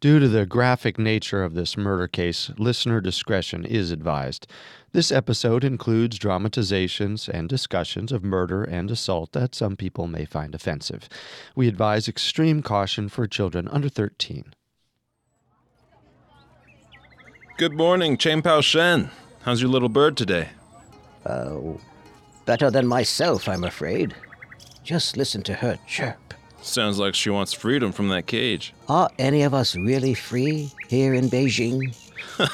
Due to the graphic nature of this murder case, listener discretion is advised. This episode includes dramatizations and discussions of murder and assault that some people may find offensive. We advise extreme caution for children under 13. Good morning, Cheng Pao Shen. How's your little bird today? Oh, better than myself, I'm afraid. Just listen to her chirp. Sounds like she wants freedom from that cage. Are any of us really free here in Beijing?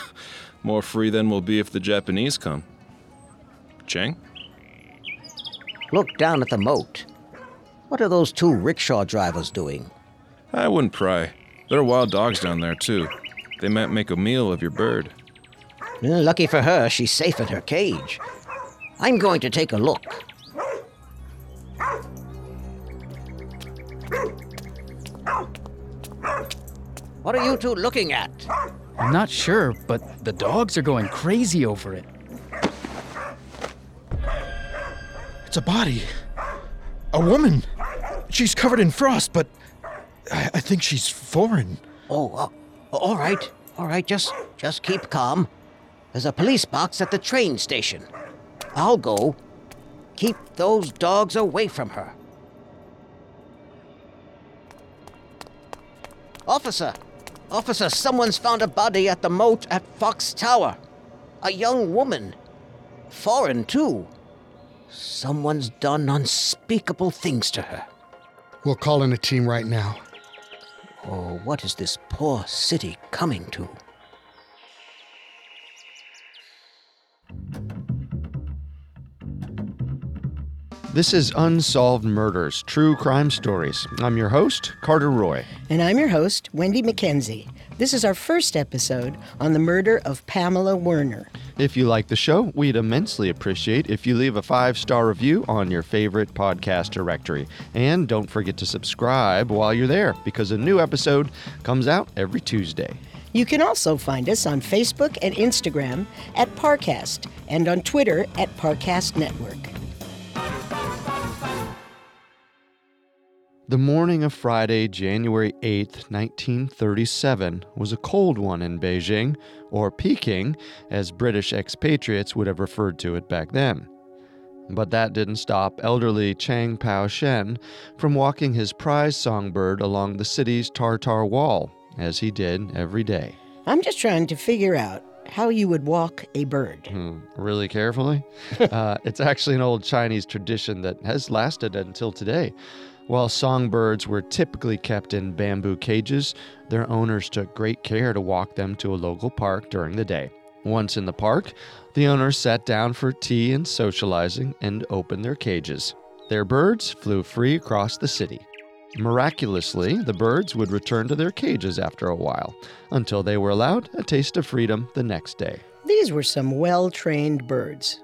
More free than we'll be if the Japanese come. Cheng? Look down at the moat. What are those two rickshaw drivers doing? I wouldn't pry. There are wild dogs down there, too. They might make a meal of your bird. Lucky for her, she's safe in her cage. I'm going to take a look. What are you two looking at? I'm not sure, but the dogs are going crazy over it. It's a body. A woman. She's covered in frost, but I, I think she's foreign. Oh, uh, all right, all right. Just, just keep calm. There's a police box at the train station. I'll go. Keep those dogs away from her. Officer, officer, someone's found a body at the moat at Fox Tower. A young woman. Foreign, too. Someone's done unspeakable things to her. We'll call in a team right now. Oh, what is this poor city coming to? This is Unsolved Murders True Crime Stories. I'm your host, Carter Roy. And I'm your host, Wendy McKenzie. This is our first episode on the murder of Pamela Werner. If you like the show, we'd immensely appreciate if you leave a five star review on your favorite podcast directory. And don't forget to subscribe while you're there because a new episode comes out every Tuesday. You can also find us on Facebook and Instagram at Parcast and on Twitter at Parcast Network. The morning of Friday, January 8th, 1937, was a cold one in Beijing, or Peking, as British expatriates would have referred to it back then. But that didn't stop elderly Chang Pao Shen from walking his prize songbird along the city's Tartar Wall, as he did every day. I'm just trying to figure out how you would walk a bird. Hmm, really carefully? uh, it's actually an old Chinese tradition that has lasted until today. While songbirds were typically kept in bamboo cages, their owners took great care to walk them to a local park during the day. Once in the park, the owners sat down for tea and socializing and opened their cages. Their birds flew free across the city. Miraculously, the birds would return to their cages after a while, until they were allowed a taste of freedom the next day. These were some well trained birds.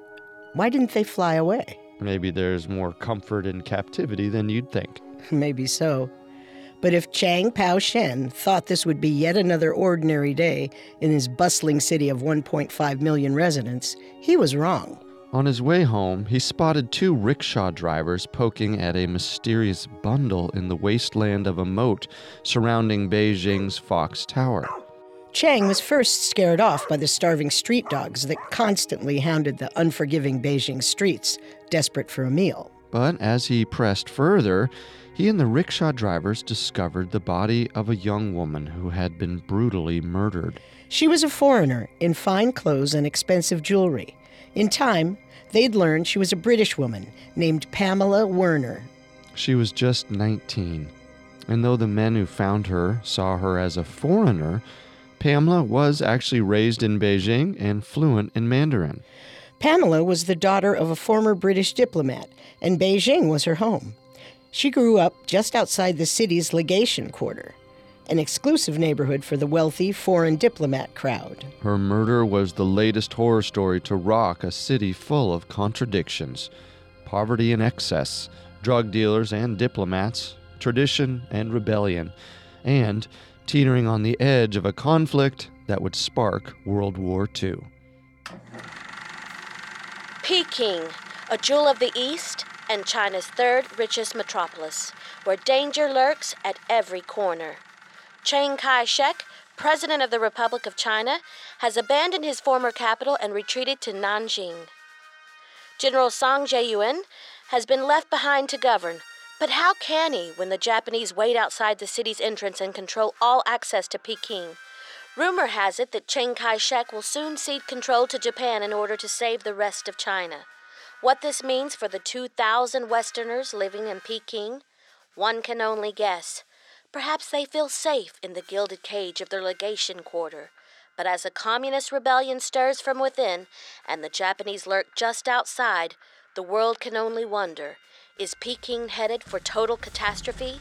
Why didn't they fly away? Maybe there's more comfort in captivity than you'd think. Maybe so. But if Chang Pao Shen thought this would be yet another ordinary day in his bustling city of 1.5 million residents, he was wrong. On his way home, he spotted two rickshaw drivers poking at a mysterious bundle in the wasteland of a moat surrounding Beijing's Fox Tower. Chang was first scared off by the starving street dogs that constantly hounded the unforgiving Beijing streets, desperate for a meal. But as he pressed further, he and the rickshaw drivers discovered the body of a young woman who had been brutally murdered. She was a foreigner in fine clothes and expensive jewelry. In time, they'd learned she was a British woman named Pamela Werner. She was just 19, and though the men who found her saw her as a foreigner, Pamela was actually raised in Beijing and fluent in Mandarin. Pamela was the daughter of a former British diplomat, and Beijing was her home. She grew up just outside the city's legation quarter, an exclusive neighborhood for the wealthy foreign diplomat crowd. Her murder was the latest horror story to rock a city full of contradictions poverty and excess, drug dealers and diplomats, tradition and rebellion, and teetering on the edge of a conflict that would spark World War II. Peking, a jewel of the East and China's third richest metropolis, where danger lurks at every corner. Chiang Kai shek President of the Republic of China, has abandoned his former capital and retreated to Nanjing. General Song Zheyuan has been left behind to govern, but how can he when the Japanese wait outside the city's entrance and control all access to Peking? Rumor has it that Chiang Kai shek will soon cede control to Japan in order to save the rest of China. What this means for the 2,000 Westerners living in Peking, one can only guess. Perhaps they feel safe in the gilded cage of their legation quarter. But as a communist rebellion stirs from within and the Japanese lurk just outside, the world can only wonder is Peking headed for total catastrophe?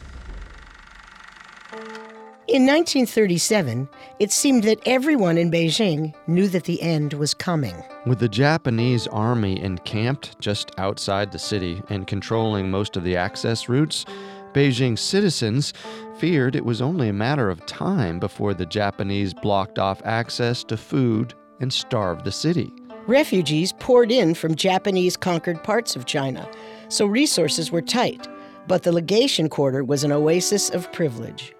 In 1937, it seemed that everyone in Beijing knew that the end was coming. With the Japanese army encamped just outside the city and controlling most of the access routes, Beijing citizens feared it was only a matter of time before the Japanese blocked off access to food and starved the city. Refugees poured in from Japanese conquered parts of China, so resources were tight, but the legation quarter was an oasis of privilege.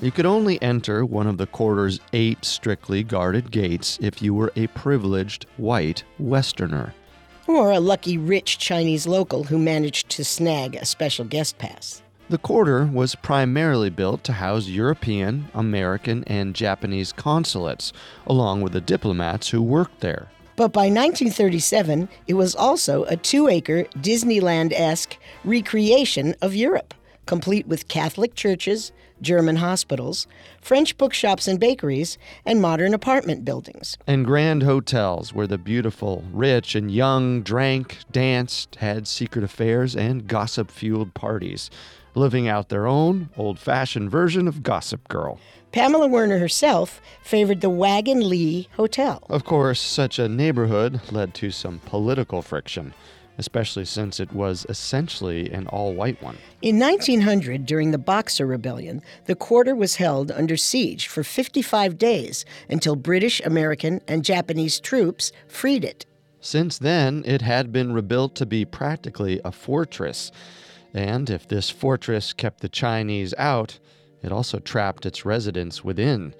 You could only enter one of the quarter's eight strictly guarded gates if you were a privileged white Westerner. Or a lucky rich Chinese local who managed to snag a special guest pass. The quarter was primarily built to house European, American, and Japanese consulates, along with the diplomats who worked there. But by 1937, it was also a two acre Disneyland esque recreation of Europe, complete with Catholic churches, German hospitals, French bookshops and bakeries, and modern apartment buildings. And grand hotels where the beautiful, rich, and young drank, danced, had secret affairs, and gossip fueled parties, living out their own old fashioned version of Gossip Girl. Pamela Werner herself favored the Wagons-Lits Hotel. Of course, such a neighborhood led to some political friction, especially since it was essentially an all white one. In 1900, during the Boxer Rebellion, the quarter was held under siege for 55 days until British, American, and Japanese troops freed it. Since then, it had been rebuilt to be practically a fortress. And if this fortress kept the Chinese out, it also trapped its residents within.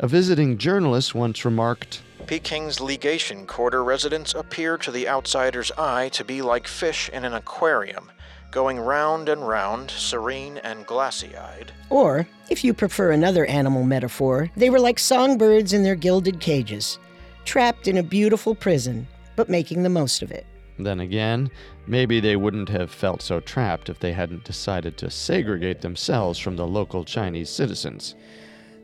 A visiting journalist once remarked Peking's legation quarter residents appear to the outsider's eye to be like fish in an aquarium, going round and round, serene and glassy eyed. Or, if you prefer another animal metaphor, they were like songbirds in their gilded cages, trapped in a beautiful prison, but making the most of it. Then again, maybe they wouldn't have felt so trapped if they hadn't decided to segregate themselves from the local Chinese citizens.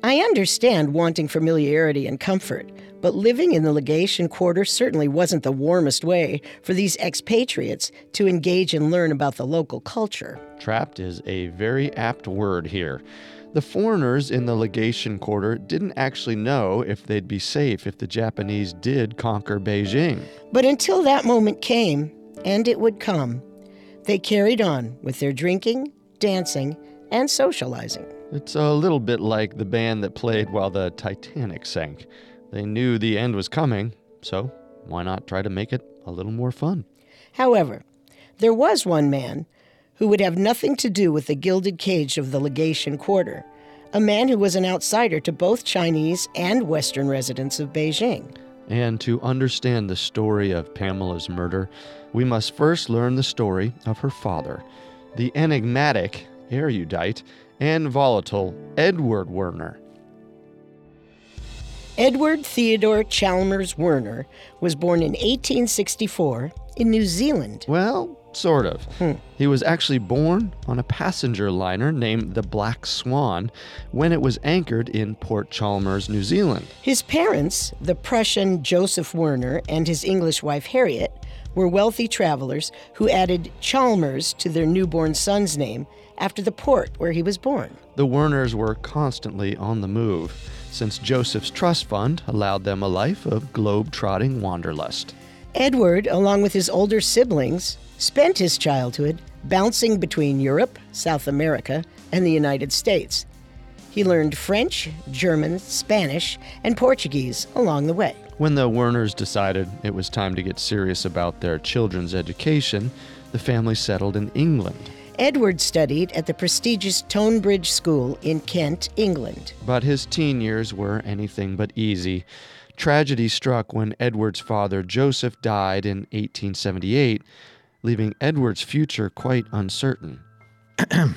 I understand wanting familiarity and comfort, but living in the legation quarter certainly wasn't the warmest way for these expatriates to engage and learn about the local culture. Trapped is a very apt word here. The foreigners in the legation quarter didn't actually know if they'd be safe if the Japanese did conquer Beijing. But until that moment came, and it would come, they carried on with their drinking, dancing, and socializing. It's a little bit like the band that played while the Titanic sank. They knew the end was coming, so why not try to make it a little more fun? However, there was one man who would have nothing to do with the gilded cage of the legation quarter, a man who was an outsider to both Chinese and Western residents of Beijing. And to understand the story of Pamela's murder, we must first learn the story of her father, the enigmatic, erudite, and volatile Edward Werner. Edward Theodore Chalmers Werner was born in 1864 in New Zealand. Well, sort of. Hmm. He was actually born on a passenger liner named the Black Swan when it was anchored in Port Chalmers, New Zealand. His parents, the Prussian Joseph Werner and his English wife Harriet, were wealthy travelers who added Chalmers to their newborn son's name after the port where he was born. The Werners were constantly on the move, since Joseph's trust fund allowed them a life of globe-trotting wanderlust. Edward, along with his older siblings, spent his childhood bouncing between Europe, South America, and the United States. He learned French, German, Spanish, and Portuguese along the way. When the Werners decided it was time to get serious about their children's education, the family settled in England. Edward studied at the prestigious Tonbridge School in Kent, England. But his teen years were anything but easy. Tragedy struck when Edward's father, Joseph, died in 1878, leaving Edward's future quite uncertain.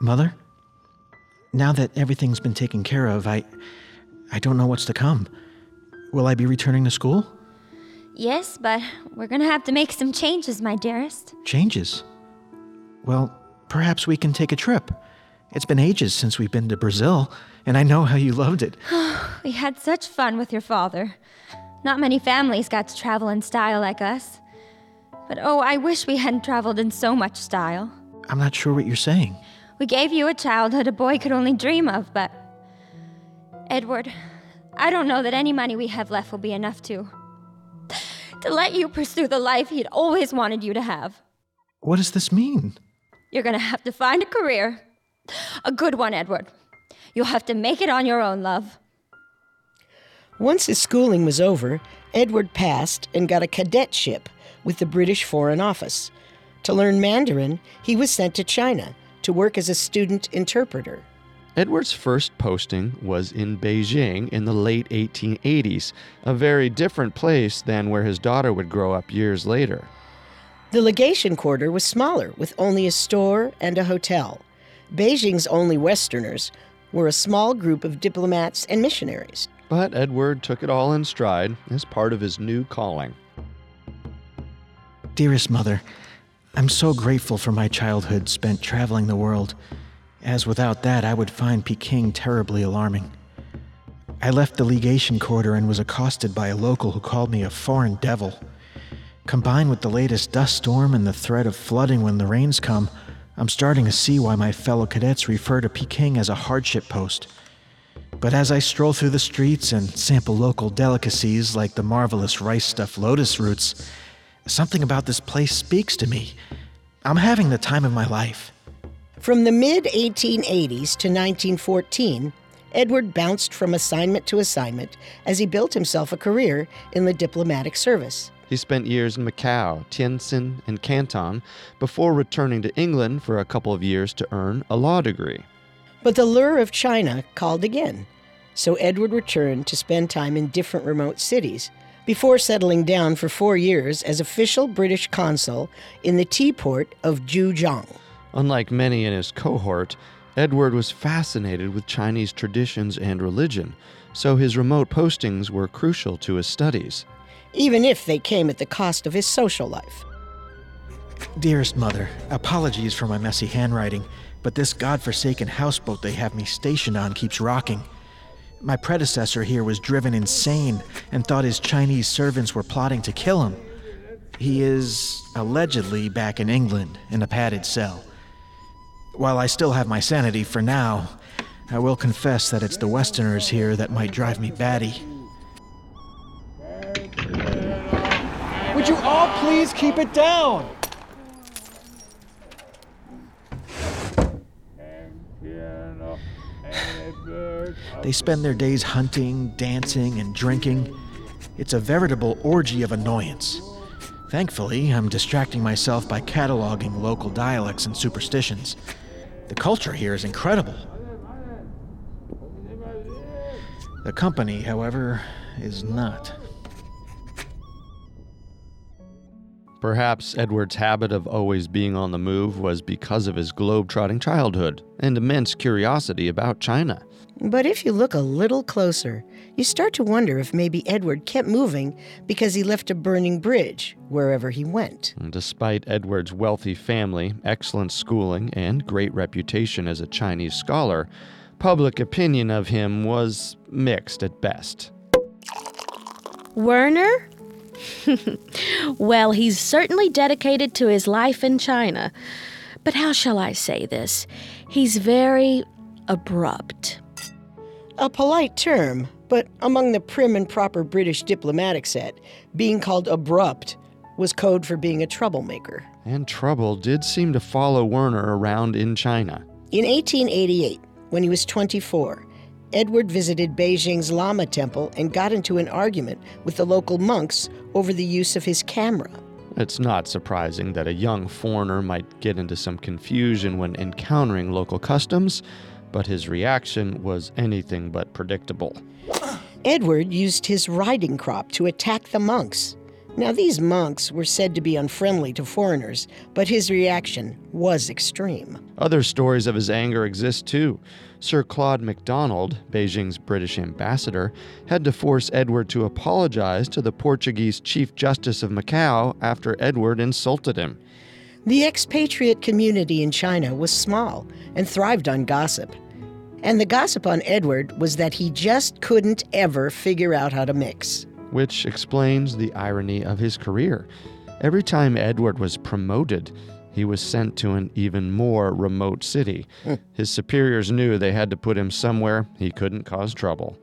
Mother, now that everything's been taken care of, I I don't know what's to come. Will I be returning to school? Yes, but we're gonna have to make some changes, my dearest. Changes. Well, perhaps we can take a trip. It's been ages since we've been to Brazil, and I know how you loved it. We had such fun with your father. Not many families got to travel in style like us. But oh, I wish we hadn't traveled in so much style. I'm not sure what you're saying. We gave you a childhood a boy could only dream of, but. Edward, I don't know that any money we have left will be enough to. to let you pursue the life he'd always wanted you to have. What does this mean? You're gonna have to find a career. A good one, Edward. You'll have to make it on your own, love. Once his schooling was over, Edward passed and got a cadetship with the British Foreign Office. To learn Mandarin, he was sent to China to work as a student interpreter. Edward's first posting was in Beijing in the late 1880s, a very different place than where his daughter would grow up years later. The legation quarter was smaller, with only a store and a hotel. Beijing's only Westerners were a small group of diplomats and missionaries. But Edward took it all in stride as part of his new calling. Dearest mother, I'm so grateful for my childhood spent traveling the world, as without that I would find Peking terribly alarming. I left the legation quarter and was accosted by a local who called me a foreign devil. Combined with the latest dust storm and the threat of flooding when the rains come, I'm starting to see why my fellow cadets refer to Peking as a hardship post. But as I stroll through the streets and sample local delicacies like the marvelous rice stuffed lotus roots, something about this place speaks to me. I'm having the time of my life. From the mid 1880s to 1914, Edward bounced from assignment to assignment as he built himself a career in the diplomatic service. He spent years in Macau, Tientsin, and Canton before returning to England for a couple of years to earn a law degree. But the lure of China called again, so Edward returned to spend time in different remote cities before settling down for four years as official British consul in the tea port of Jiujiang. Unlike many in his cohort, Edward was fascinated with Chinese traditions and religion, so his remote postings were crucial to his studies. even if they came at the cost of his social life. Dearest mother, apologies for my messy handwriting, but this godforsaken houseboat they have me stationed on keeps rocking. My predecessor here was driven insane and thought his Chinese servants were plotting to kill him. He is allegedly back in England in a padded cell. While I still have my sanity for now, I will confess that it's the Westerners here that might drive me batty. Would you all please keep it down? They spend their days hunting, dancing, and drinking. It's a veritable orgy of annoyance. Thankfully, I'm distracting myself by cataloging local dialects and superstitions. The culture here is incredible. The company, however, is not. Perhaps Edward's habit of always being on the move was because of his globe-trotting childhood and immense curiosity about China. But if you look a little closer, you start to wonder if maybe Edward kept moving because he left a burning bridge wherever he went. Despite Edward's wealthy family, excellent schooling, and great reputation as a Chinese scholar, public opinion of him was mixed at best. Werner? well, he's certainly dedicated to his life in China. But how shall I say this? He's very abrupt. A polite term, but among the prim and proper British diplomatic set, being called abrupt was code for being a troublemaker. And trouble did seem to follow Werner around in China. In 1888, when he was 24, Edward visited Beijing's Lama Temple and got into an argument with the local monks over the use of his camera. It's not surprising that a young foreigner might get into some confusion when encountering local customs, but his reaction was anything but predictable. Edward used his riding crop to attack the monks. Now, these monks were said to be unfriendly to foreigners, but his reaction was extreme. Other stories of his anger exist too. Sir Claude MacDonald, Beijing's British ambassador, had to force Edward to apologize to the Portuguese Chief Justice of Macau after Edward insulted him. The expatriate community in China was small and thrived on gossip. And the gossip on Edward was that he just couldn't ever figure out how to mix. Which explains the irony of his career. Every time Edward was promoted, he was sent to an even more remote city. Hmm. His superiors knew they had to put him somewhere he couldn't cause trouble.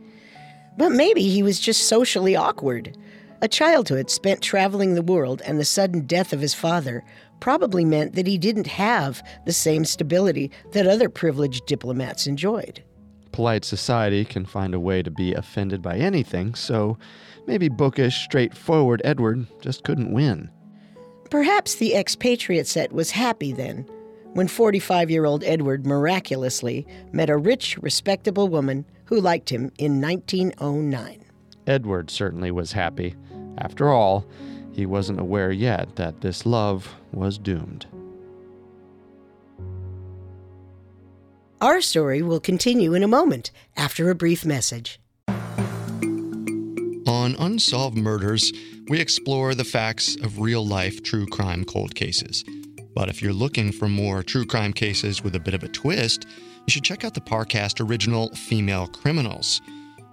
But maybe he was just socially awkward. A childhood spent traveling the world and the sudden death of his father probably meant that he didn't have the same stability that other privileged diplomats enjoyed. Polite society can find a way to be offended by anything, so maybe bookish, straightforward Edward just couldn't win. Perhaps the expatriate set was happy then, when 45 year old Edward miraculously met a rich, respectable woman who liked him in 1909. Edward certainly was happy. After all, he wasn't aware yet that this love was doomed. Our story will continue in a moment after a brief message. On Unsolved Murders, we explore the facts of real life true crime cold cases. But if you're looking for more true crime cases with a bit of a twist, you should check out the Parcast original Female Criminals.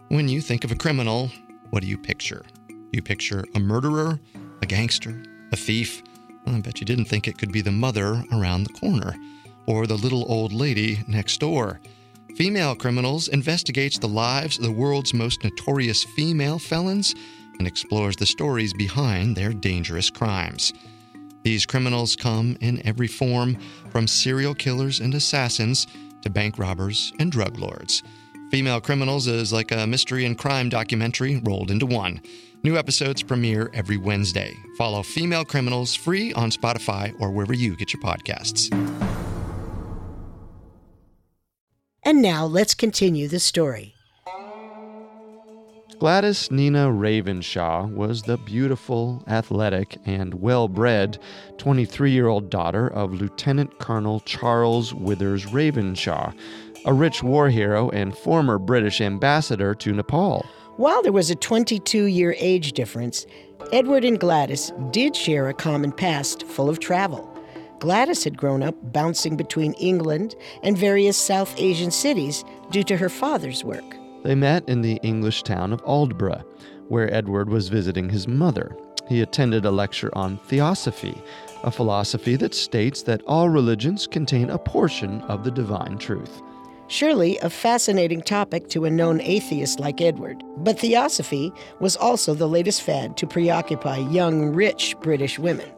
When you think of a criminal, what do you picture? You picture a murderer, a gangster, a thief. Well, I bet you didn't think it could be the mother around the corner or the little old lady next door. Female Criminals investigates the lives of the world's most notorious female felons and explores the stories behind their dangerous crimes. These criminals come in every form, from serial killers and assassins to bank robbers and drug lords. Female Criminals is like a mystery and crime documentary rolled into one. New episodes premiere every Wednesday. Follow Female Criminals free on Spotify or wherever you get your podcasts. And now let's continue the story. Gladys Nina Ravenshaw was the beautiful, athletic, and well bred 23 year old daughter of Lieutenant Colonel Charles Withers Ravenshaw, a rich war hero and former British ambassador to Nepal. While there was a 22 year age difference, Edward and Gladys did share a common past full of travel. Gladys had grown up bouncing between England and various South Asian cities due to her father's work. They met in the English town of Aldborough, where Edward was visiting his mother. He attended a lecture on theosophy, a philosophy that states that all religions contain a portion of the divine truth. Surely a fascinating topic to a known atheist like Edward. But theosophy was also the latest fad to preoccupy young, rich British women.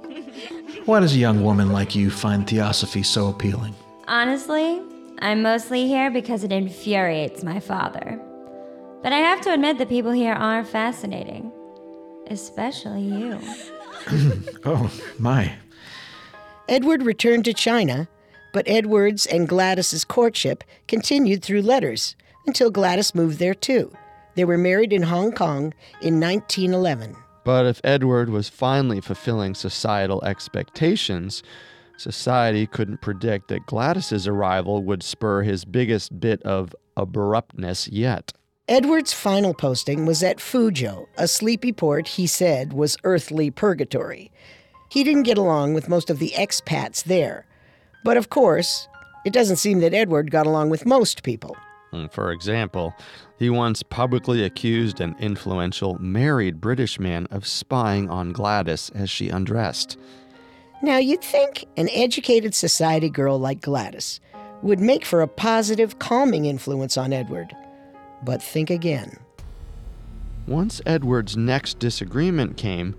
Why does a young woman like you find theosophy so appealing? Honestly, I'm mostly here because it infuriates my father. But I have to admit the people here are fascinating. Especially you. Oh, my. Edward returned to China, but Edward's and Gladys's courtship continued through letters until Gladys moved there too. They were married in Hong Kong in 1911. But if Edward was finally fulfilling societal expectations, society couldn't predict that Gladys's arrival would spur his biggest bit of abruptness yet. Edward's final posting was at Fuzhou, a sleepy port he said was earthly purgatory. He didn't get along with most of the expats there. But of course, it doesn't seem that Edward got along with most people. For example, he once publicly accused an influential married British man of spying on Gladys as she undressed. Now, you'd think an educated society girl like Gladys would make for a positive, calming influence on Edward. But think again. Once Edward's next disagreement came,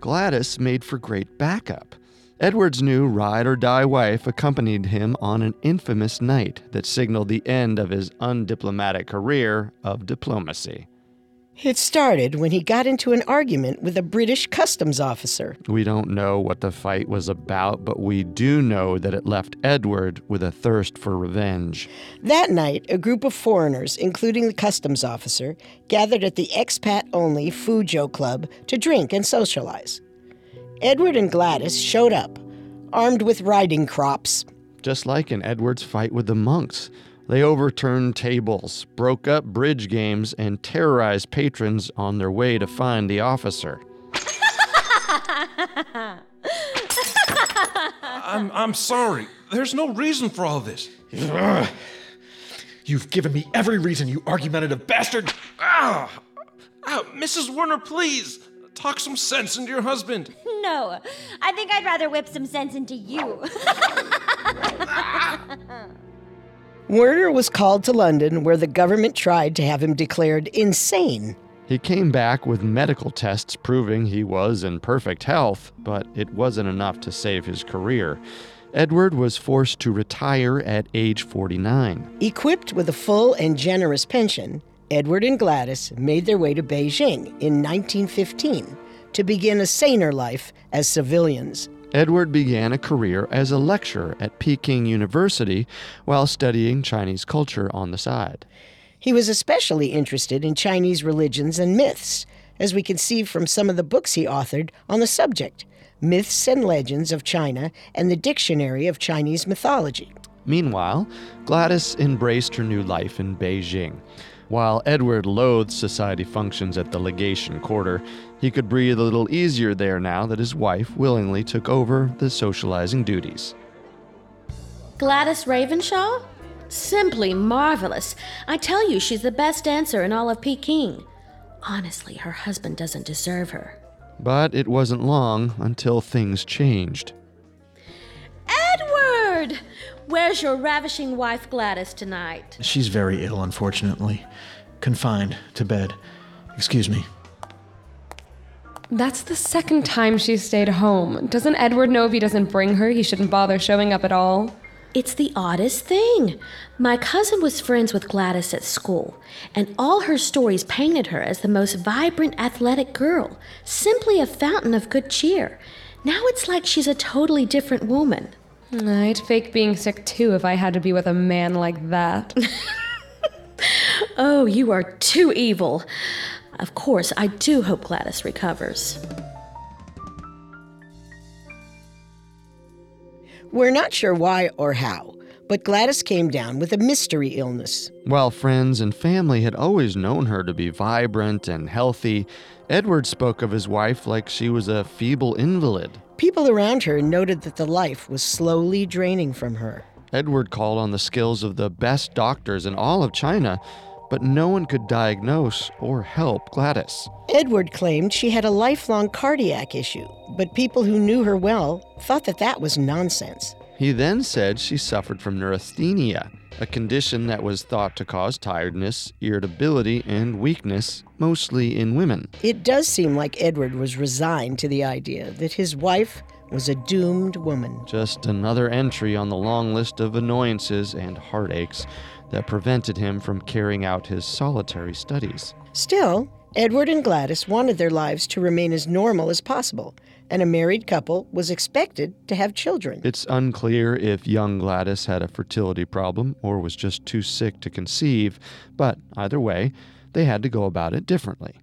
Gladys made for great backup. Edward's new ride or die wife accompanied him on an infamous night that signaled the end of his undiplomatic career of diplomacy. It started when he got into an argument with a British customs officer. We don't know what the fight was about, but we do know that it left Edward with a thirst for revenge. That night, a group of foreigners, including the customs officer, gathered at the expat only Fuzhou Club to drink and socialize. Edward and Gladys showed up, armed with riding crops. Just like in Edward's fight with the monks. They overturned tables, broke up bridge games, and terrorized patrons on their way to find the officer. I'm, I'm sorry. There's no reason for all this. You've given me every reason, you argumentative bastard! Ah! Ah, Mrs. Werner, please! Talk some sense into your husband. No, I think I'd rather whip some sense into you. Werner was called to London, where the government tried to have him declared insane. He came back with medical tests proving he was in perfect health, but it wasn't enough to save his career. Edward was forced to retire at age 49. Equipped with a full and generous pension, Edward and Gladys made their way to Beijing in 1915 to begin a saner life as civilians. Edward began a career as a lecturer at Peking University while studying Chinese culture on the side. He was especially interested in Chinese religions and myths, as we can see from some of the books he authored on the subject Myths and Legends of China and the Dictionary of Chinese Mythology. Meanwhile, Gladys embraced her new life in Beijing. While Edward loathed society functions at the legation quarter, he could breathe a little easier there now that his wife willingly took over the socializing duties. Gladys Ravenshaw? Simply marvelous. I tell you, she's the best dancer in all of Peking. Honestly, her husband doesn't deserve her. But it wasn't long until things changed. Edward! Where's your ravishing wife Gladys tonight? She's very ill, unfortunately. Confined to bed. Excuse me. That's the second time she's stayed home. Doesn't Edward know if he doesn't bring her, he shouldn't bother showing up at all? It's the oddest thing. My cousin was friends with Gladys at school, and all her stories painted her as the most vibrant, athletic girl, simply a fountain of good cheer. Now it's like she's a totally different woman. I'd fake being sick too if I had to be with a man like that. oh, you are too evil. Of course, I do hope Gladys recovers. We're not sure why or how, but Gladys came down with a mystery illness. While friends and family had always known her to be vibrant and healthy, Edward spoke of his wife like she was a feeble invalid. People around her noted that the life was slowly draining from her. Edward called on the skills of the best doctors in all of China, but no one could diagnose or help Gladys. Edward claimed she had a lifelong cardiac issue, but people who knew her well thought that that was nonsense. He then said she suffered from neurasthenia, a condition that was thought to cause tiredness, irritability, and weakness, mostly in women. It does seem like Edward was resigned to the idea that his wife was a doomed woman. Just another entry on the long list of annoyances and heartaches that prevented him from carrying out his solitary studies. Still, Edward and Gladys wanted their lives to remain as normal as possible, and a married couple was expected to have children. It's unclear if young Gladys had a fertility problem or was just too sick to conceive, but either way, they had to go about it differently.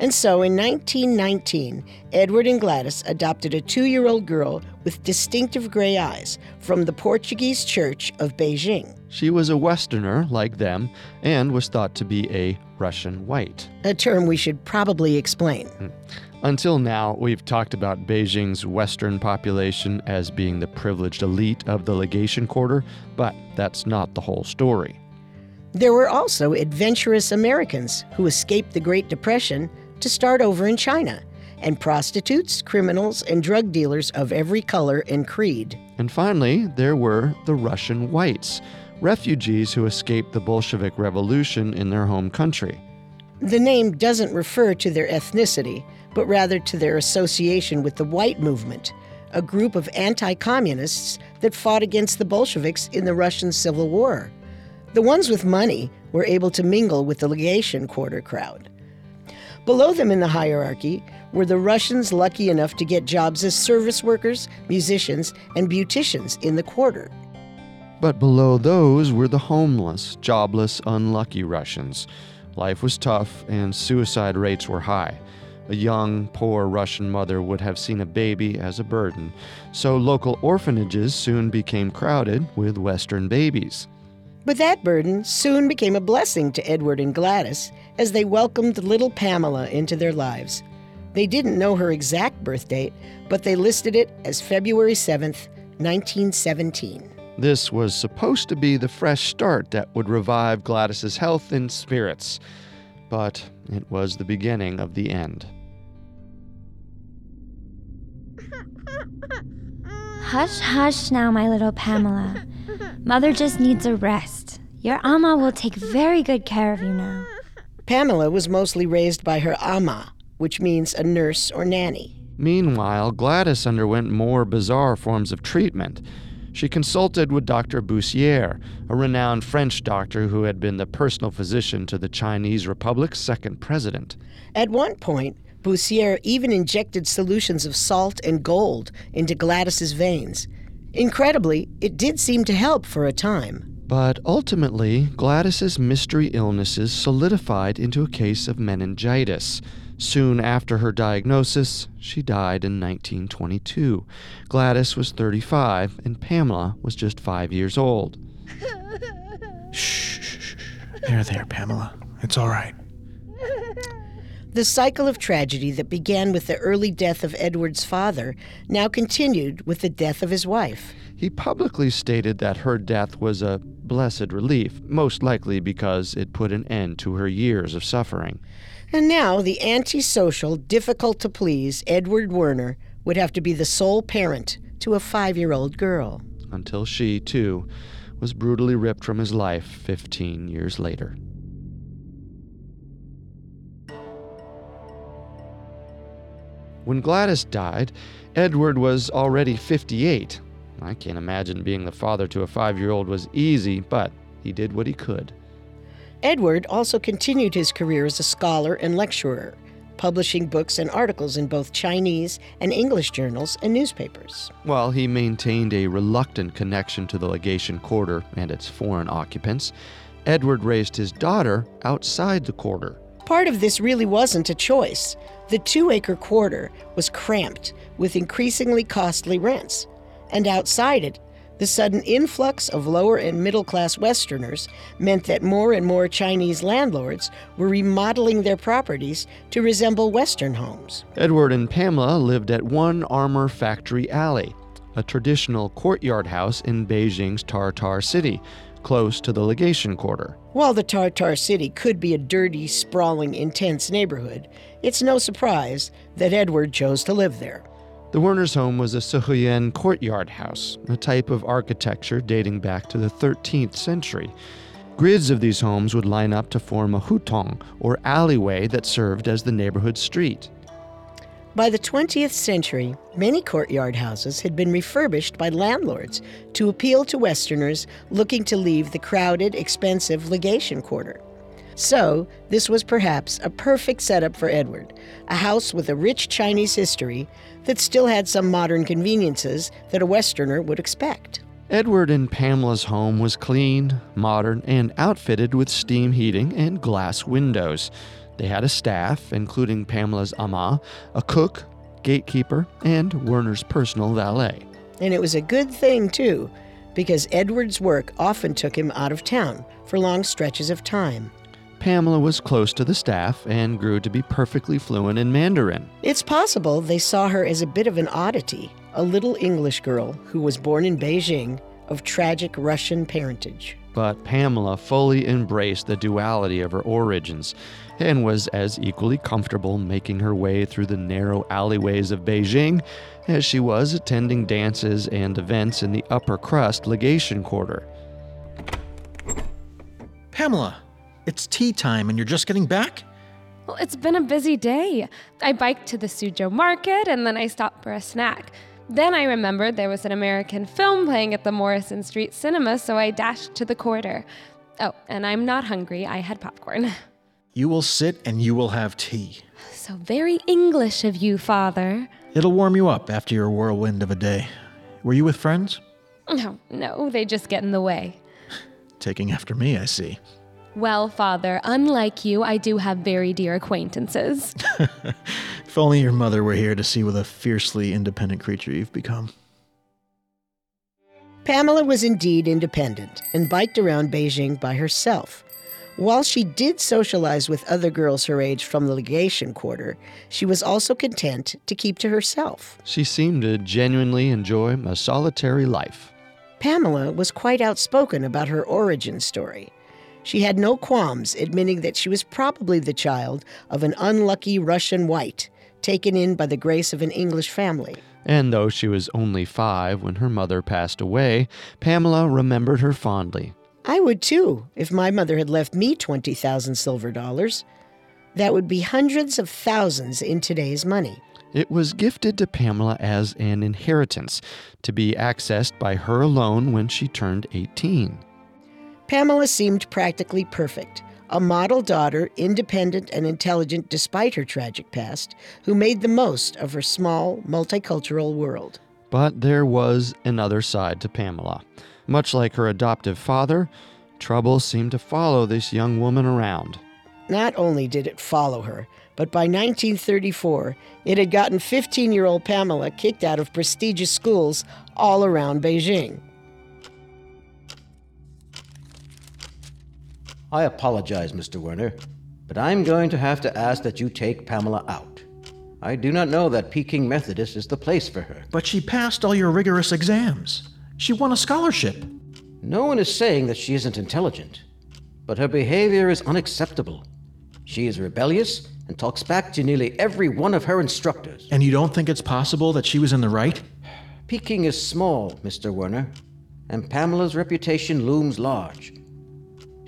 And so in 1919, Edward and Gladys adopted a two year old girl with distinctive gray eyes from the Portuguese Church of Beijing. She was a Westerner like them and was thought to be a Russian white. A term we should probably explain. Hmm. Until now, we've talked about Beijing's Western population as being the privileged elite of the legation quarter, but that's not the whole story. There were also adventurous Americans who escaped the Great Depression to start over in China, and prostitutes, criminals, and drug dealers of every color and creed. And finally, there were the Russian whites, refugees who escaped the Bolshevik Revolution in their home country. The name doesn't refer to their ethnicity, but rather to their association with the White Movement, a group of anti communists that fought against the Bolsheviks in the Russian Civil War. The ones with money were able to mingle with the legation quarter crowd. Below them in the hierarchy were the Russians lucky enough to get jobs as service workers, musicians, and beauticians in the quarter. But below those were the homeless, jobless, unlucky Russians. Life was tough and suicide rates were high. A young, poor Russian mother would have seen a baby as a burden, so local orphanages soon became crowded with Western babies. But that burden soon became a blessing to Edward and Gladys as they welcomed little Pamela into their lives. They didn't know her exact birth date, but they listed it as February 7th, 1917. This was supposed to be the fresh start that would revive Gladys's health and spirits, but it was the beginning of the end. Hush, hush now, my little Pamela. Mother just needs a rest. Your ama will take very good care of you now. Pamela was mostly raised by her ama, which means a nurse or nanny. Meanwhile, Gladys underwent more bizarre forms of treatment. She consulted with Dr. Bussière, a renowned French doctor who had been the personal physician to the Chinese Republic's second president. At one point, Bussière even injected solutions of salt and gold into Gladys's veins. Incredibly, it did seem to help for a time. But ultimately, Gladys's mystery illnesses solidified into a case of meningitis. Soon after her diagnosis, she died in 1922. Gladys was 35 and Pamela was just 5 years old. Shh. There, there, Pamela. It's all right. The cycle of tragedy that began with the early death of Edward's father now continued with the death of his wife. He publicly stated that her death was a blessed relief, most likely because it put an end to her years of suffering. And now the antisocial, difficult to please Edward Werner would have to be the sole parent to a five year old girl. Until she, too, was brutally ripped from his life 15 years later. When Gladys died, Edward was already 58. I can't imagine being the father to a five year old was easy, but he did what he could. Edward also continued his career as a scholar and lecturer, publishing books and articles in both Chinese and English journals and newspapers. While he maintained a reluctant connection to the legation quarter and its foreign occupants, Edward raised his daughter outside the quarter. Part of this really wasn't a choice. The two acre quarter was cramped with increasingly costly rents, and outside it, the sudden influx of lower and middle class Westerners meant that more and more Chinese landlords were remodeling their properties to resemble Western homes. Edward and Pamela lived at One Armor Factory Alley, a traditional courtyard house in Beijing's Tartar City, close to the legation quarter. While the Tartar City could be a dirty, sprawling, intense neighborhood, it's no surprise that Edward chose to live there. The Werner's home was a siheyuan courtyard house, a type of architecture dating back to the 13th century. Grids of these homes would line up to form a hutong, or alleyway that served as the neighborhood street. By the 20th century, many courtyard houses had been refurbished by landlords to appeal to Westerners looking to leave the crowded, expensive legation quarter. So, this was perhaps a perfect setup for Edward, a house with a rich Chinese history that still had some modern conveniences that a Westerner would expect. Edward and Pamela's home was clean, modern, and outfitted with steam heating and glass windows. They had a staff, including Pamela's ama, a cook, gatekeeper, and Werner's personal valet. And it was a good thing, too, because Edward's work often took him out of town for long stretches of time. Pamela was close to the staff and grew to be perfectly fluent in Mandarin. It's possible they saw her as a bit of an oddity, a little English girl who was born in Beijing of tragic Russian parentage. But Pamela fully embraced the duality of her origins and was as equally comfortable making her way through the narrow alleyways of Beijing as she was attending dances and events in the upper crust legation quarter. Pamela, it's tea time and you're just getting back? Well, it's been a busy day. I biked to the Suzhou market and then I stopped for a snack. Then I remembered there was an American film playing at the Morrison Street Cinema, so I dashed to the quarter. Oh, and I'm not hungry. I had popcorn. You will sit and you will have tea. So very English of you, Father. It'll warm you up after your whirlwind of a day. Were you with friends? No, no, they just get in the way. Taking after me, I see. Well, Father, unlike you, I do have very dear acquaintances. If only your mother were here to see what a fiercely independent creature you've become. Pamela was indeed independent and biked around Beijing by herself. While she did socialize with other girls her age from the legation quarter, she was also content to keep to herself. She seemed to genuinely enjoy a solitary life. Pamela was quite outspoken about her origin story. She had no qualms admitting that she was probably the child of an unlucky Russian white taken in by the grace of an English family. And though she was only five when her mother passed away, Pamela remembered her fondly. I would too, if my mother had left me 20,000 silver dollars. That would be hundreds of thousands in today's money. It was gifted to Pamela as an inheritance to be accessed by her alone when she turned 18. Pamela seemed practically perfect, a model daughter, independent and intelligent despite her tragic past, who made the most of her small, multicultural world. But there was another side to Pamela. Much like her adoptive father, trouble seemed to follow this young woman around. Not only did it follow her, but by 1934, it had gotten 15 year old Pamela kicked out of prestigious schools all around Beijing. I apologize, Mr. Werner, but I'm going to have to ask that you take Pamela out. I do not know that Peking Methodist is the place for her. But she passed all your rigorous exams. She won a scholarship. No one is saying that she isn't intelligent, but her behavior is unacceptable. She is rebellious and talks back to nearly every one of her instructors. And you don't think it's possible that she was in the right? Peking is small, Mr. Werner, and Pamela's reputation looms large.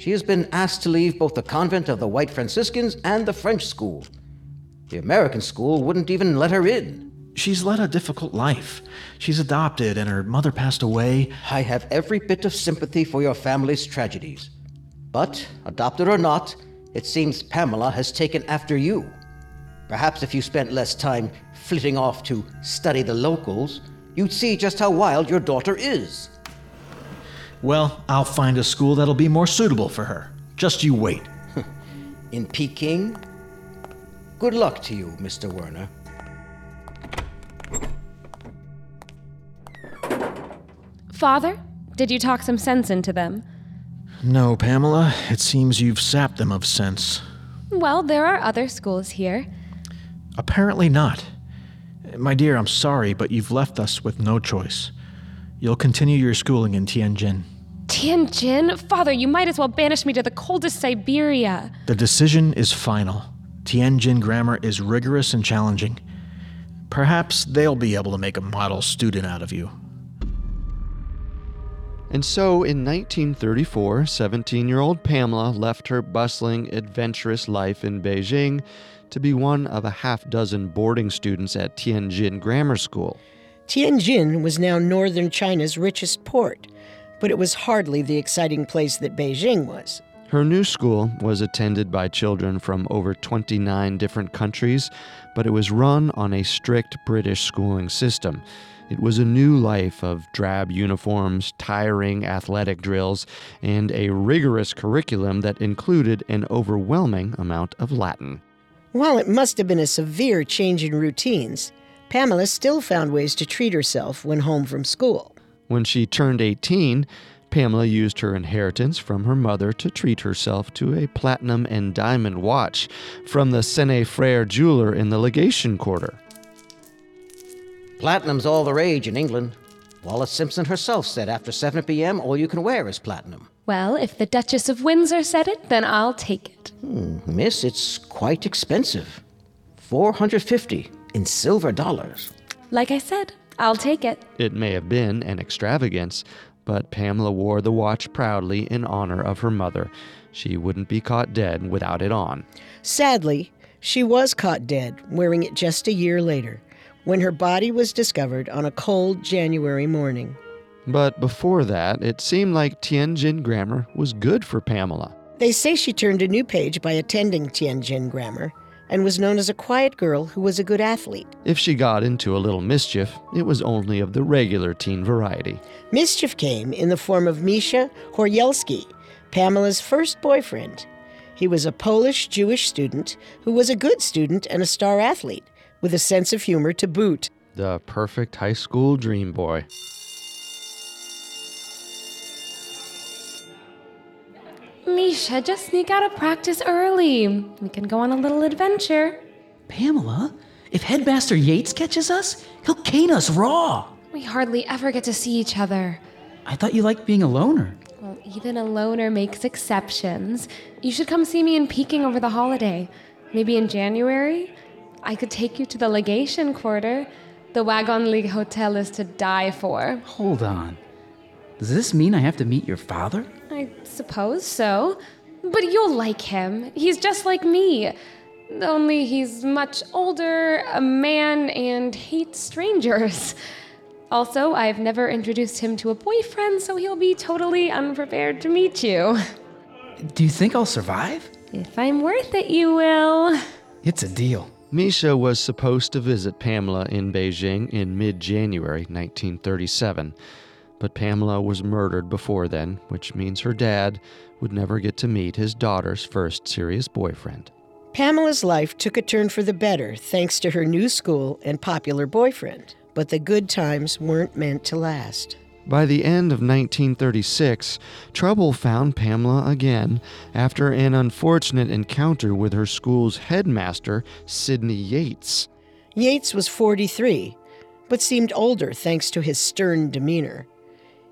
She has been asked to leave both the convent of the White Franciscans and the French school. The American school wouldn't even let her in. She's led a difficult life. She's adopted, and her mother passed away. I have every bit of sympathy for your family's tragedies. But, adopted or not, it seems Pamela has taken after you. Perhaps if you spent less time flitting off to study the locals, you'd see just how wild your daughter is. Well, I'll find a school that'll be more suitable for her. Just you wait. In Peking? Good luck to you, Mr. Werner. Father, did you talk some sense into them? No, Pamela. It seems you've sapped them of sense. Well, there are other schools here. Apparently not. My dear, I'm sorry, but you've left us with no choice. You'll continue your schooling in Tianjin. Tianjin? Father, you might as well banish me to the coldest Siberia. The decision is final. Tianjin grammar is rigorous and challenging. Perhaps they'll be able to make a model student out of you. And so in 1934, 17 year old Pamela left her bustling, adventurous life in Beijing to be one of a half dozen boarding students at Tianjin Grammar School. Tianjin was now northern China's richest port, but it was hardly the exciting place that Beijing was. Her new school was attended by children from over 29 different countries, but it was run on a strict British schooling system. It was a new life of drab uniforms, tiring athletic drills, and a rigorous curriculum that included an overwhelming amount of Latin. While it must have been a severe change in routines, Pamela still found ways to treat herself when home from school. When she turned 18, Pamela used her inheritance from her mother to treat herself to a platinum and diamond watch from the Sennet Frères jeweler in the legation quarter. Platinum's all the rage in England. Wallis Simpson herself said after 7 p.m., all you can wear is platinum. Well, if the Duchess of Windsor said it, then I'll take it. Hmm, miss, it's quite expensive. 450 in silver dollars. Like I said, I'll take it. It may have been an extravagance, but Pamela wore the watch proudly in honor of her mother. She wouldn't be caught dead without it on. Sadly, she was caught dead wearing it just a year later, when her body was discovered on a cold January morning. But before that, it seemed like Tianjin grammar was good for Pamela. They say she turned a new page by attending Tianjin Grammar and was known as a quiet girl who was a good athlete. If she got into a little mischief, it was only of the regular teen variety. Mischief came in the form of Misha Horyelski, Pamela's first boyfriend. He was a Polish Jewish student who was a good student and a star athlete, with a sense of humor to boot. The perfect high school dream boy. Misha, just sneak out of practice early. We can go on a little adventure. Pamela, if Headmaster Yates catches us, he'll cane us raw. We hardly ever get to see each other. I thought you liked being a loner. Well, even a loner makes exceptions. You should come see me in Peking over the holiday. Maybe in January? I could take you to the legation quarter. The Wagons-Lits Hotel is to die for. Hold on. Does this mean I have to meet your father? I suppose so. But you'll like him. He's just like me. Only he's much older, a man, and hates strangers. Also, I've never introduced him to a boyfriend, so he'll be totally unprepared to meet you. Do you think I'll survive? If I'm worth it, you will. It's a deal. Misha was supposed to visit Pamela in Beijing in mid January 1937, but Pamela was murdered before then, which means her dad would never get to meet his daughter's first serious boyfriend. Pamela's life took a turn for the better thanks to her new school and popular boyfriend, but the good times weren't meant to last. By the end of 1936, trouble found Pamela again after an unfortunate encounter with her school's headmaster, Sidney Yates. Yates was 43, but seemed older thanks to his stern demeanor.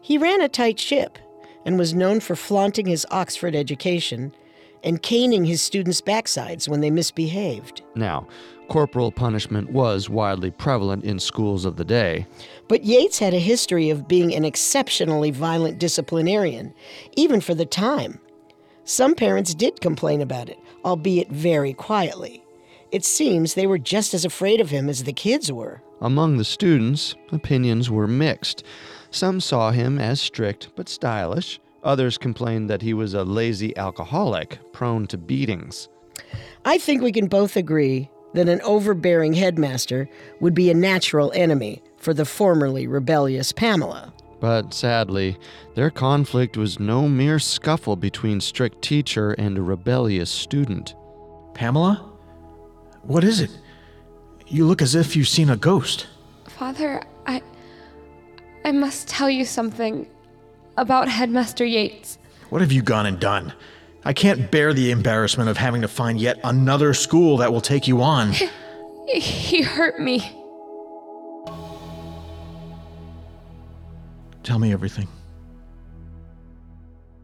He ran a tight ship and was known for flaunting his Oxford education and caning his students' backsides when they misbehaved. Now, corporal punishment was widely prevalent in schools of the day. But Yates had a history of being an exceptionally violent disciplinarian, even for the time. Some parents did complain about it, albeit very quietly. It seems they were just as afraid of him as the kids were. Among the students, opinions were mixed. Some saw him as strict but stylish. Others complained that he was a lazy alcoholic, prone to beatings. I think we can both agree that an overbearing headmaster would be a natural enemy for the formerly rebellious Pamela. But sadly, their conflict was no mere scuffle between strict teacher and a rebellious student. Pamela? What is it? You look as if you've seen a ghost. Father, I. I must tell you something about Headmaster Yates. What have you gone and done? I can't bear the embarrassment of having to find yet another school that will take you on. He hurt me. Tell me everything.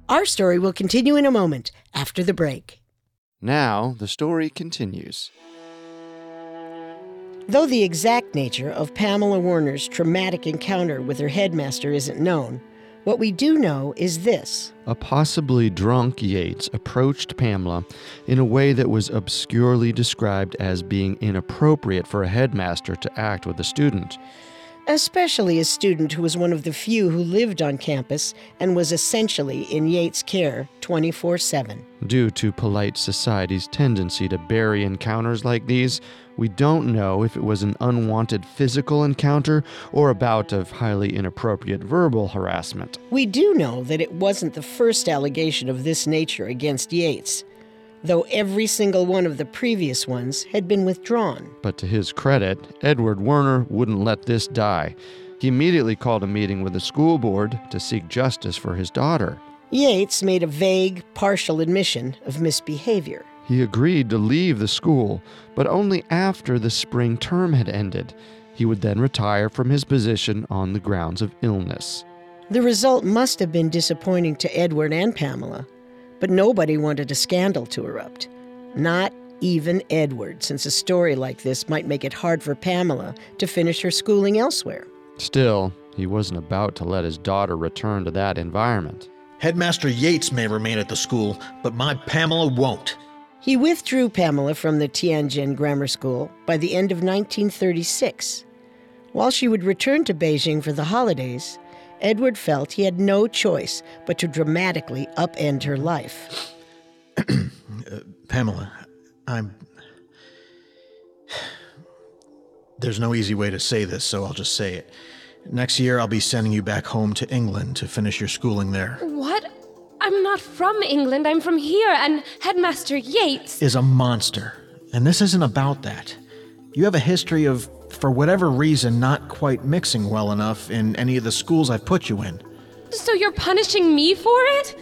Our story will continue in a moment after the break. Now, the story continues. Though the exact nature of Pamela Werner's traumatic encounter with her headmaster isn't known, what we do know is this. A possibly drunk Yates approached Pamela in a way that was obscurely described as being inappropriate for a headmaster to act with a student. Especially a student who was one of the few who lived on campus and was essentially in Yates' care 24 7. Due to polite society's tendency to bury encounters like these, we don't know if it was an unwanted physical encounter or a bout of highly inappropriate verbal harassment. We do know that it wasn't the first allegation of this nature against Yates, though every single one of the previous ones had been withdrawn. But to his credit, Edward Werner wouldn't let this die. He immediately called a meeting with the school board to seek justice for his daughter. Yates made a vague, partial admission of misbehavior. He agreed to leave the school, but only after the spring term had ended. He would then retire from his position on the grounds of illness. The result must have been disappointing to Edward and Pamela, but nobody wanted a scandal to erupt. Not even Edward, since a story like this might make it hard for Pamela to finish her schooling elsewhere. Still, he wasn't about to let his daughter return to that environment. Headmaster Yates may remain at the school, but my Pamela won't. He withdrew Pamela from the Tianjin Grammar School by the end of 1936. While she would return to Beijing for the holidays, Edward felt he had no choice but to dramatically upend her life. Uh, Pamela, I'm. There's no easy way to say this, so I'll just say it. Next year, I'll be sending you back home to England to finish your schooling there. What? I'm not from England, I'm from here, and Headmaster Yates. Is a monster. And this isn't about that. You have a history of, for whatever reason, not quite mixing well enough in any of the schools I've put you in. So you're punishing me for it?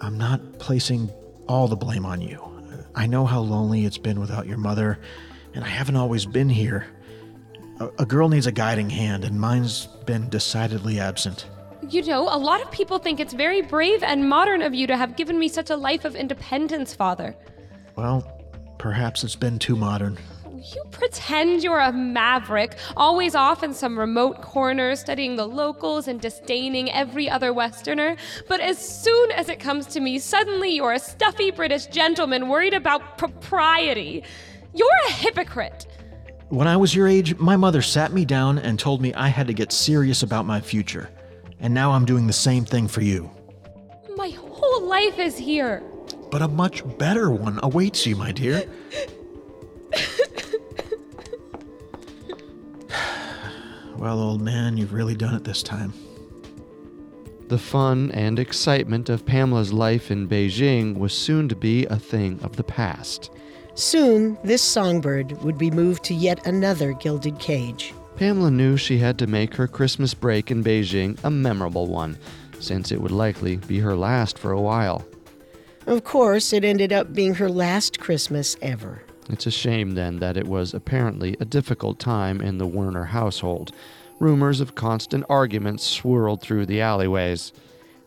I'm not placing all the blame on you. I know how lonely it's been without your mother, and I haven't always been here. A, a girl needs a guiding hand, and mine's been decidedly absent. You know, a lot of people think it's very brave and modern of you to have given me such a life of independence, Father. Well, perhaps it's been too modern. You pretend you're a maverick, always off in some remote corner studying the locals and disdaining every other Westerner. But as soon as it comes to me, suddenly you're a stuffy British gentleman worried about propriety. You're a hypocrite. When I was your age, my mother sat me down and told me I had to get serious about my future. And now I'm doing the same thing for you. My whole life is here. But a much better one awaits you, my dear. well, old man, you've really done it this time. The fun and excitement of Pamela's life in Beijing was soon to be a thing of the past. Soon, this songbird would be moved to yet another gilded cage. Pamela knew she had to make her Christmas break in Beijing a memorable one, since it would likely be her last for a while. Of course, it ended up being her last Christmas ever. It's a shame then that it was apparently a difficult time in the Werner household. Rumors of constant arguments swirled through the alleyways.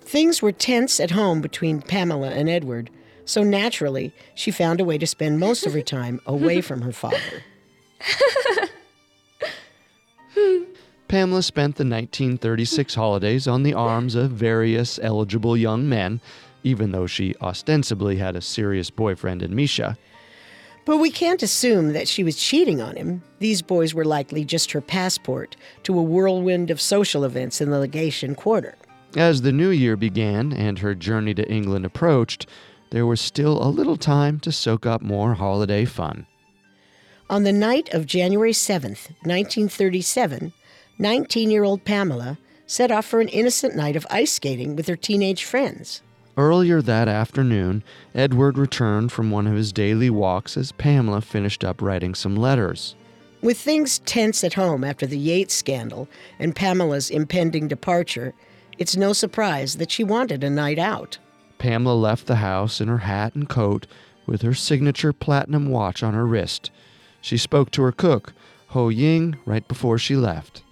Things were tense at home between Pamela and Edward, so naturally, she found a way to spend most of her time away from her father. Pamela spent the 1936 holidays on the arms of various eligible young men, even though she ostensibly had a serious boyfriend in Misha. But we can't assume that she was cheating on him. These boys were likely just her passport to a whirlwind of social events in the legation quarter. As the new year began and her journey to England approached, there was still a little time to soak up more holiday fun. On the night of January 7th, 1937, 19 year old Pamela set off for an innocent night of ice skating with her teenage friends. Earlier that afternoon, Edward returned from one of his daily walks as Pamela finished up writing some letters. With things tense at home after the Yates scandal and Pamela's impending departure, it's no surprise that she wanted a night out. Pamela left the house in her hat and coat with her signature platinum watch on her wrist. She spoke to her cook, Ho Ying, right before she left.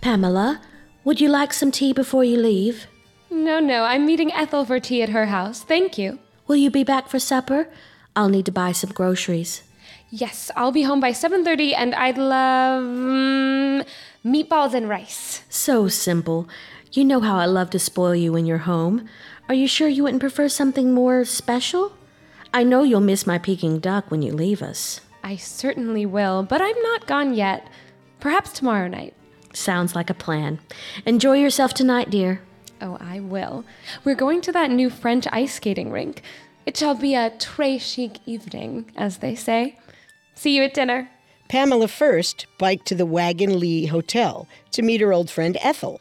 Pamela, would you like some tea before you leave? No, no, I'm meeting Ethel for tea at her house. Thank you. Will you be back for supper? I'll need to buy some groceries. Yes, I'll be home by 7:30 and I'd love mm, meatballs and rice. So simple. You know how I love to spoil you when you're home. Are you sure you wouldn't prefer something more special? I know you'll miss my Peking duck when you leave us. I certainly will, but I'm not gone yet. Perhaps tomorrow night. Sounds like a plan. Enjoy yourself tonight, dear. Oh, I will. We're going to that new French ice skating rink. It shall be a très chic evening, as they say. See you at dinner. Pamela first biked to the Wagons-Lits Hotel to meet her old friend Ethel.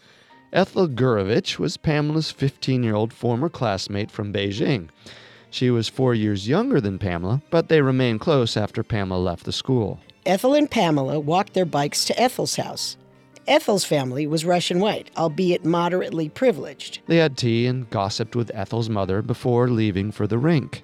Ethel Gurevich was Pamela's 15 year old former classmate from Beijing. She was four years younger than Pamela, but they remained close after Pamela left the school. Ethel and Pamela walked their bikes to Ethel's house. Ethel's family was Russian white, albeit moderately privileged. They had tea and gossiped with Ethel's mother before leaving for the rink.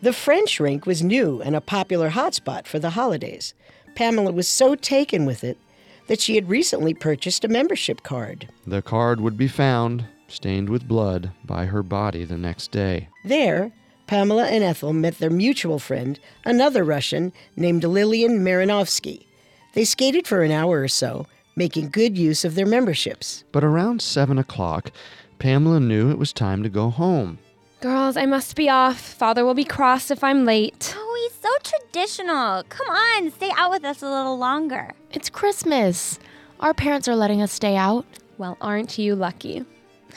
The French rink was new and a popular hotspot for the holidays. Pamela was so taken with it that she had recently purchased a membership card. The card would be found, stained with blood, by her body the next day. There, Pamela and Ethel met their mutual friend, another Russian named Lilian Marinovsky. They skated for an hour or so, making good use of their memberships. But around seven o'clock, Pamela knew it was time to go home. Girls, I must be off. Father will be cross if I'm late. Oh, he's so traditional. Come on, stay out with us a little longer. It's Christmas. Our parents are letting us stay out. Well, aren't you lucky?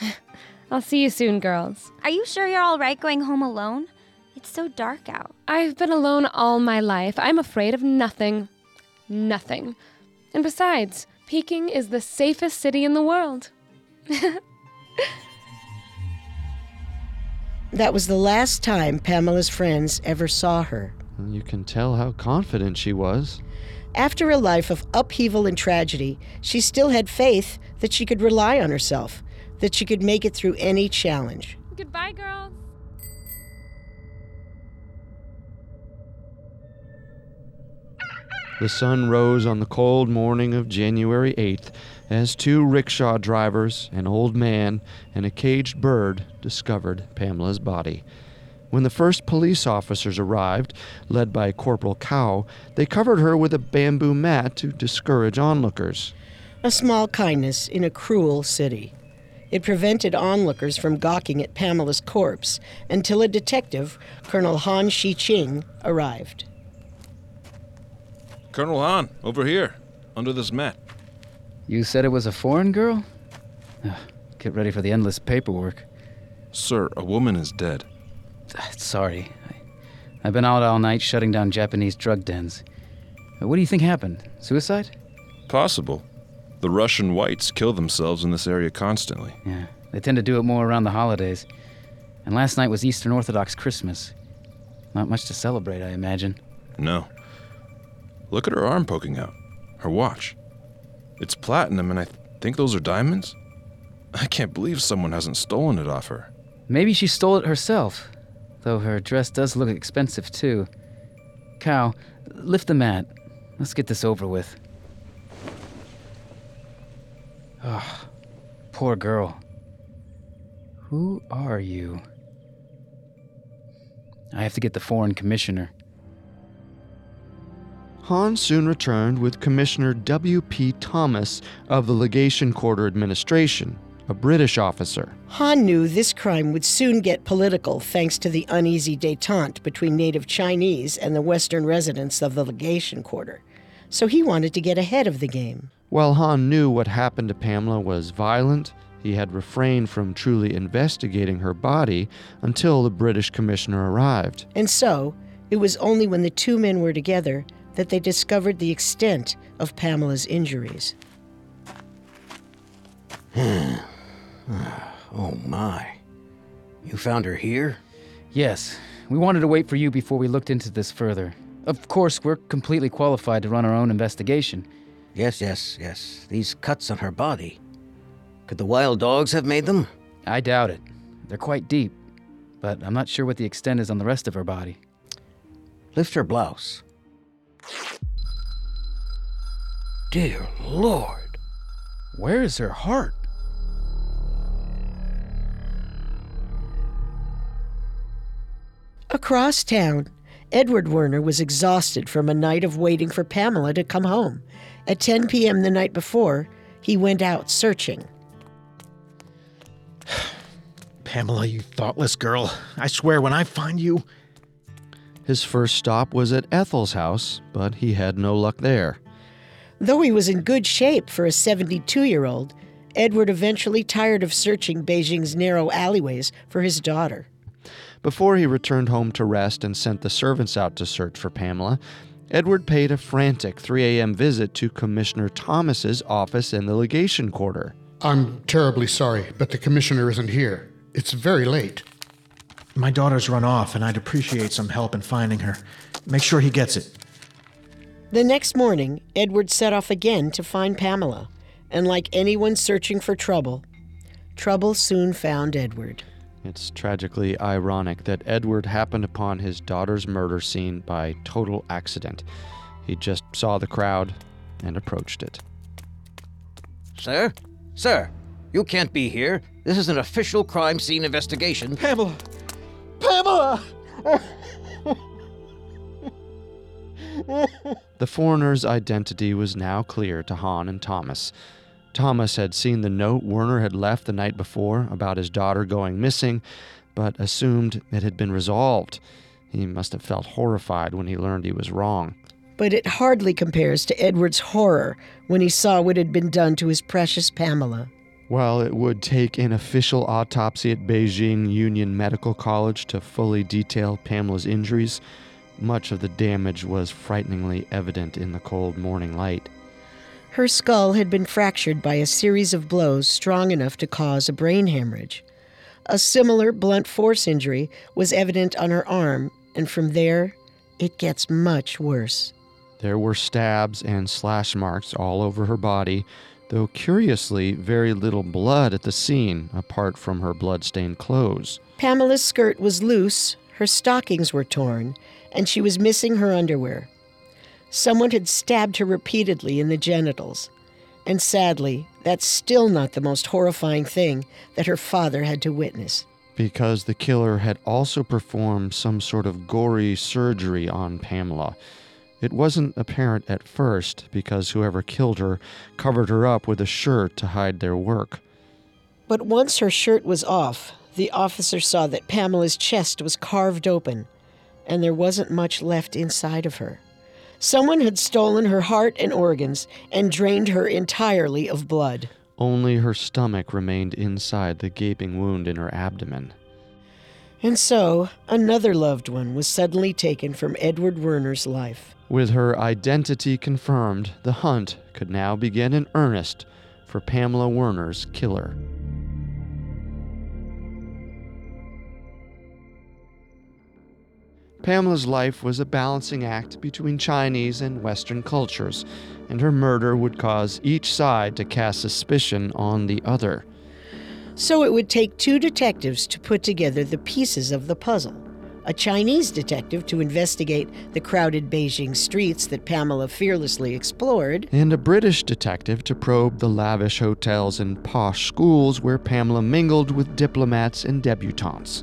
I'll see you soon, girls. Are you sure you're all right going home alone? It's so dark out. I've been alone all my life. I'm afraid of nothing. Nothing. And besides, Peking is the safest city in the world. That was the last time Pamela's friends ever saw her. You can tell how confident she was. After a life of upheaval and tragedy, she still had faith that she could rely on herself, that she could make it through any challenge. Goodbye, girls. The sun rose on the cold morning of January 8th as two rickshaw drivers, an old man, and a caged bird discovered Pamela's body. When the first police officers arrived, led by Corporal Cow, they covered her with a bamboo mat to discourage onlookers. A small kindness in a cruel city. It prevented onlookers from gawking at Pamela's corpse until a detective, Colonel Han Shi-ching, arrived. Colonel Han, over here, under this mat. You said it was a foreign girl? Ugh, Get ready for the endless paperwork. Sir, a woman is dead. Sorry. I, I've been out all night shutting down Japanese drug dens. Uh, What do you think happened? Suicide? Possible. The Russian whites kill themselves in this area constantly. Yeah, they tend to do it more around the holidays. And last night was Eastern Orthodox Christmas. Not much to celebrate, I imagine. No. Look at her arm poking out. Her watch. It's platinum, and I th- think those are diamonds? I can't believe someone hasn't stolen it off her. Maybe she stole it herself, though her dress does look expensive too. Cow, lift the mat. Let's get this over with. Ah, poor girl. Who are you? I have to get the foreign commissioner. Han soon returned with Commissioner W.P. Thomas of the Legation Quarter Administration, a British officer. Han knew this crime would soon get political thanks to the uneasy detente between native Chinese and the Western residents of the legation quarter. So he wanted to get ahead of the game. While Han knew what happened to Pamela was violent, he had refrained from truly investigating her body until the British commissioner arrived. And so, it was only when the two men were together that they discovered the extent of Pamela's injuries. oh my. You found her here? Yes, we wanted to wait for you before we looked into this further. Of course, we're completely qualified to run our own investigation. Yes, yes, yes. These cuts on her body. Could the wild dogs have made them? I doubt it. They're quite deep, but I'm not sure what the extent is on the rest of her body. Lift her blouse. Dear Lord. Where is her heart? Across town, Edward Werner was exhausted from a night of waiting for Pamela to come home. At 10 p.m. the night before, he went out searching. Pamela, you thoughtless girl. I swear when I find you. His first stop was at Ethel's house, but he had no luck there. Though he was in good shape for a 72 year old, Edward eventually tired of searching Beijing's narrow alleyways for his daughter. Before he returned home to rest and sent the servants out to search for Pamela, Edward paid a frantic 3 a.m. visit to Commissioner Thomas's office in the legation quarter. I'm terribly sorry, but the commissioner isn't here. It's very late. My daughter's run off, and I'd appreciate some help in finding her. Make sure he gets it. The next morning, Edward set off again to find Pamela, and like anyone searching for trouble, trouble soon found Edward. It's tragically ironic that Edward happened upon his daughter's murder scene by total accident. He just saw the crowd and approached it. Sir? Sir, you can't be here. This is an official crime scene investigation. Pamela! Pamela! The foreigner's identity was now clear to Han and Thomas. Thomas had seen the note Werner had left the night before about his daughter going missing, but assumed it had been resolved. He must have felt horrified when he learned he was wrong. But it hardly compares to Edward's horror when he saw what had been done to his precious Pamela. While it would take an official autopsy at Beijing Union Medical College to fully detail Pamela's injuries, much of the damage was frighteningly evident in the cold morning light. Her skull had been fractured by a series of blows strong enough to cause a brain hemorrhage. A similar blunt force injury was evident on her arm, and from there, it gets much worse. There were stabs and slash marks all over her body, though curiously, very little blood at the scene apart from her blood-stained clothes. Pamela's skirt was loose, her stockings were torn, and she was missing her underwear. Someone had stabbed her repeatedly in the genitals. And sadly, that's still not the most horrifying thing that her father had to witness. Because the killer had also performed some sort of gory surgery on Pamela. It wasn't apparent at first because whoever killed her covered her up with a shirt to hide their work. But once her shirt was off, the officer saw that Pamela's chest was carved open, and there wasn't much left inside of her. Someone had stolen her heart and organs and drained her entirely of blood. Only her stomach remained inside the gaping wound in her abdomen. And so, another loved one was suddenly taken from Edward Werner's life. With her identity confirmed, the hunt could now begin in earnest for Pamela Werner's killer. Pamela's life was a balancing act between Chinese and Western cultures, and her murder would cause each side to cast suspicion on the other. So it would take two detectives to put together the pieces of the puzzle a Chinese detective to investigate the crowded Beijing streets that Pamela fearlessly explored, and a British detective to probe the lavish hotels and posh schools where Pamela mingled with diplomats and debutantes.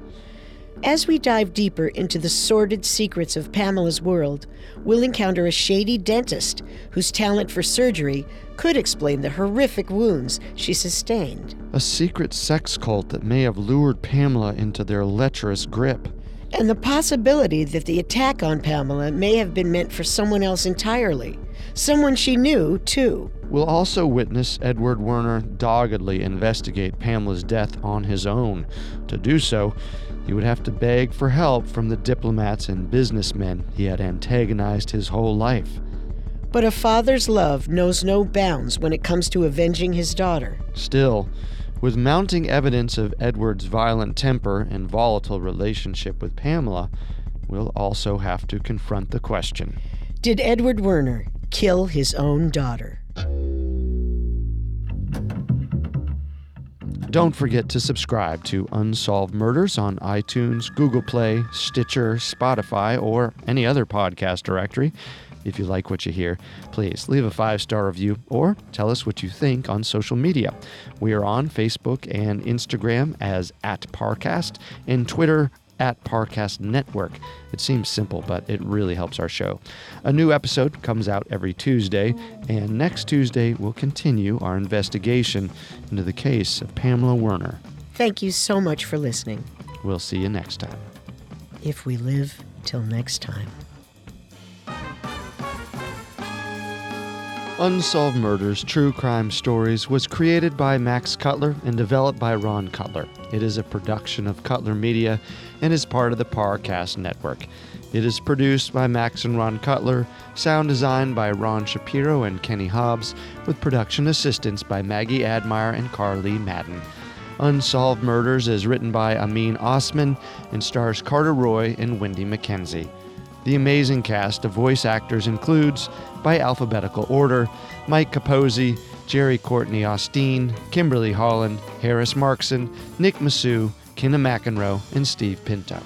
As we dive deeper into the sordid secrets of Pamela's world, we'll encounter a shady dentist whose talent for surgery could explain the horrific wounds she sustained. A secret sex cult that may have lured Pamela into their lecherous grip. And the possibility that the attack on Pamela may have been meant for someone else entirely. Someone she knew, too. We'll also witness Edward Werner doggedly investigate Pamela's death on his own. To do so, he would have to beg for help from the diplomats and businessmen he had antagonized his whole life. But a father's love knows no bounds when it comes to avenging his daughter. Still, with mounting evidence of Edward's violent temper and volatile relationship with Pamela, we'll also have to confront the question Did Edward Werner kill his own daughter? Don't forget to subscribe to Unsolved Murders on iTunes, Google Play, Stitcher, Spotify, or any other podcast directory. If you like what you hear, please leave a five star review or tell us what you think on social media. We are on Facebook and Instagram as at Parcast and Twitter at Parcast Network. It seems simple, but it really helps our show. A new episode comes out every Tuesday, and next Tuesday we'll continue our investigation into the case of Pamela Werner. Thank you so much for listening. We'll see you next time. If we live till next time. Unsolved Murders True Crime Stories was created by Max Cutler and developed by Ron Cutler. It is a production of Cutler Media and is part of the Parcast Network. It is produced by Max and Ron Cutler, sound design by Ron Shapiro and Kenny Hobbs, with production assistance by Maggie Admire and Carly Madden. Unsolved Murders is written by Amin Osman and stars Carter Roy and Wendy McKenzie. The amazing cast of voice actors includes, by alphabetical order, Mike Capozzi, Jerry Courtney Austin, Kimberly Holland, Harris Markson, Nick Massou, Kenna McEnroe, and Steve Pinto.